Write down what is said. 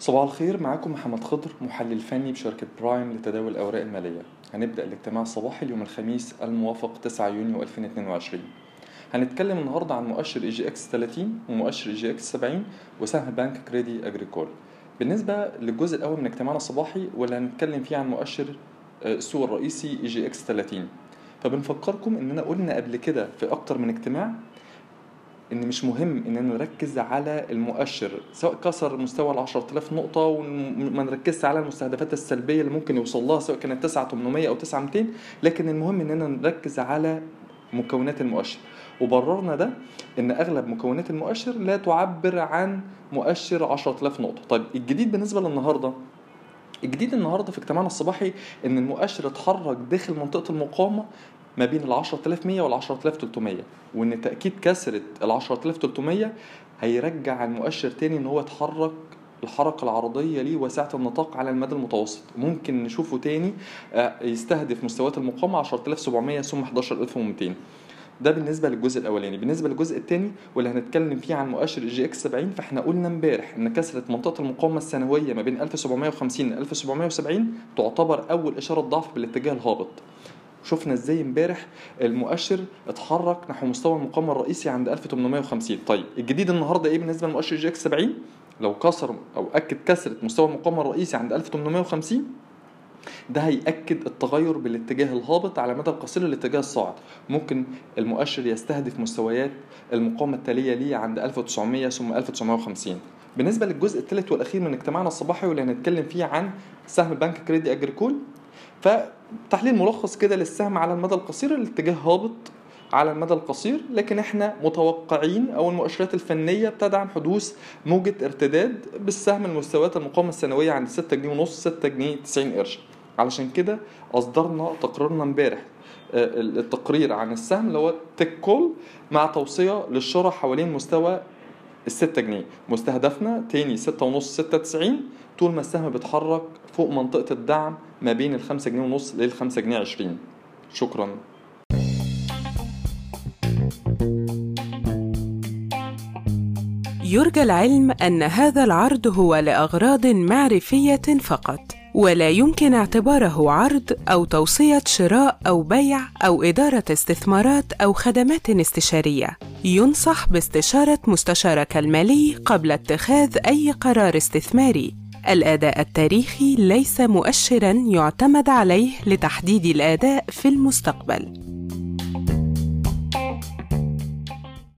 صباح الخير معاكم محمد خضر محلل فني بشركة برايم لتداول الأوراق المالية. هنبدأ الاجتماع الصباحي اليوم الخميس الموافق 9 يونيو 2022 هنتكلم النهاردة عن مؤشر اي جي إكس 30 ومؤشر اي جي إكس 70 وسهم بنك كريدي أجريكول. بالنسبة للجزء الأول من اجتماعنا الصباحي واللي هنتكلم فيه عن مؤشر آه، السوق الرئيسي EGX 30 فبنفكركم إننا قلنا قبل كده في أكتر من اجتماع إن مش مهم اننا نركز على المؤشر سواء كسر مستوى ال 10000 نقطة وما نركزش على المستهدفات السلبية اللي ممكن يوصل لها سواء كانت 9800 أو 9200 لكن المهم اننا نركز على مكونات المؤشر. وبررنا ده إن أغلب مكونات المؤشر لا تعبر عن مؤشر 10000 نقطة. طيب الجديد بالنسبة للنهاردة الجديد النهارده في اجتماعنا الصباحي إن المؤشر اتحرك داخل منطقة المقاومة ما بين ال 10100 وال 10300 وإن تأكيد كسره ال 10300 هيرجع المؤشر تاني إن هو يتحرك الحركة العرضية ليه واسعة النطاق على المدى المتوسط. ممكن نشوفه تاني آه، يستهدف مستويات المقاومة 10700 ثم 11200 ده بالنسبة للجزء الأولاني. بالنسبة للجزء الثاني واللي هنتكلم فيه عن مؤشر جي إكس 70 فإحنا قلنا إمبارح إن كسره منطقة المقاومة السنوية ما بين 1750 ل 1770 تعتبر أول إشارة ضعف بالاتجاه الهابط. شفنا إزاي امبارح المؤشر اتحرك نحو مستوى المقاومة الرئيسي عند 1850 طيب الجديد النهارده إيه بالنسبة لمؤشر EGX 70 لو كسر أو أكد كسره مستوى المقاومة الرئيسي عند 1850 ده هيأكد التغير بالاتجاه الهابط على مدى القصير للاتجاه الصاعد. ممكن المؤشر يستهدف مستويات المقاومة التالية ليه عند 1900 ثم 1950 بالنسبة للجزء الثالث والأخير من اجتماعنا الصباحي واللي هنتكلم فيه عن سهم بنك كريدي أجريكول فتحليل ملخص كده للسهم على المدى القصير الاتجاه هابط على المدى القصير لكن إحنا متوقعين أو المؤشرات الفنية بتدعم حدوث موجة ارتداد بالسهم المستويات المقاومة السنوية عند 6 جنيه ونص 6 جنيه 90 قرش. علشان كده أصدرنا تقريرنا امبارح آه، التقرير عن السهم اللي هو تيك كول مع توصية للشراء حوالين مستوى الستة جنيه. مستهدفنا تاني ستة ونص ستة تسعين طول ما السهم بيتحرك فوق منطقة الدعم ما بين الخمسة جنيه ونص للخمسة جنيه عشرين شكرا يرجى العلم أن هذا العرض هو لأغراض معرفية فقط ولا يمكن اعتباره عرض أو توصية شراء أو بيع أو إدارة استثمارات أو خدمات استشارية. ينصح باستشارة مستشارك المالي قبل اتخاذ أي قرار استثماري. الأداء التاريخي ليس مؤشرًا يعتمد عليه لتحديد الأداء في المستقبل.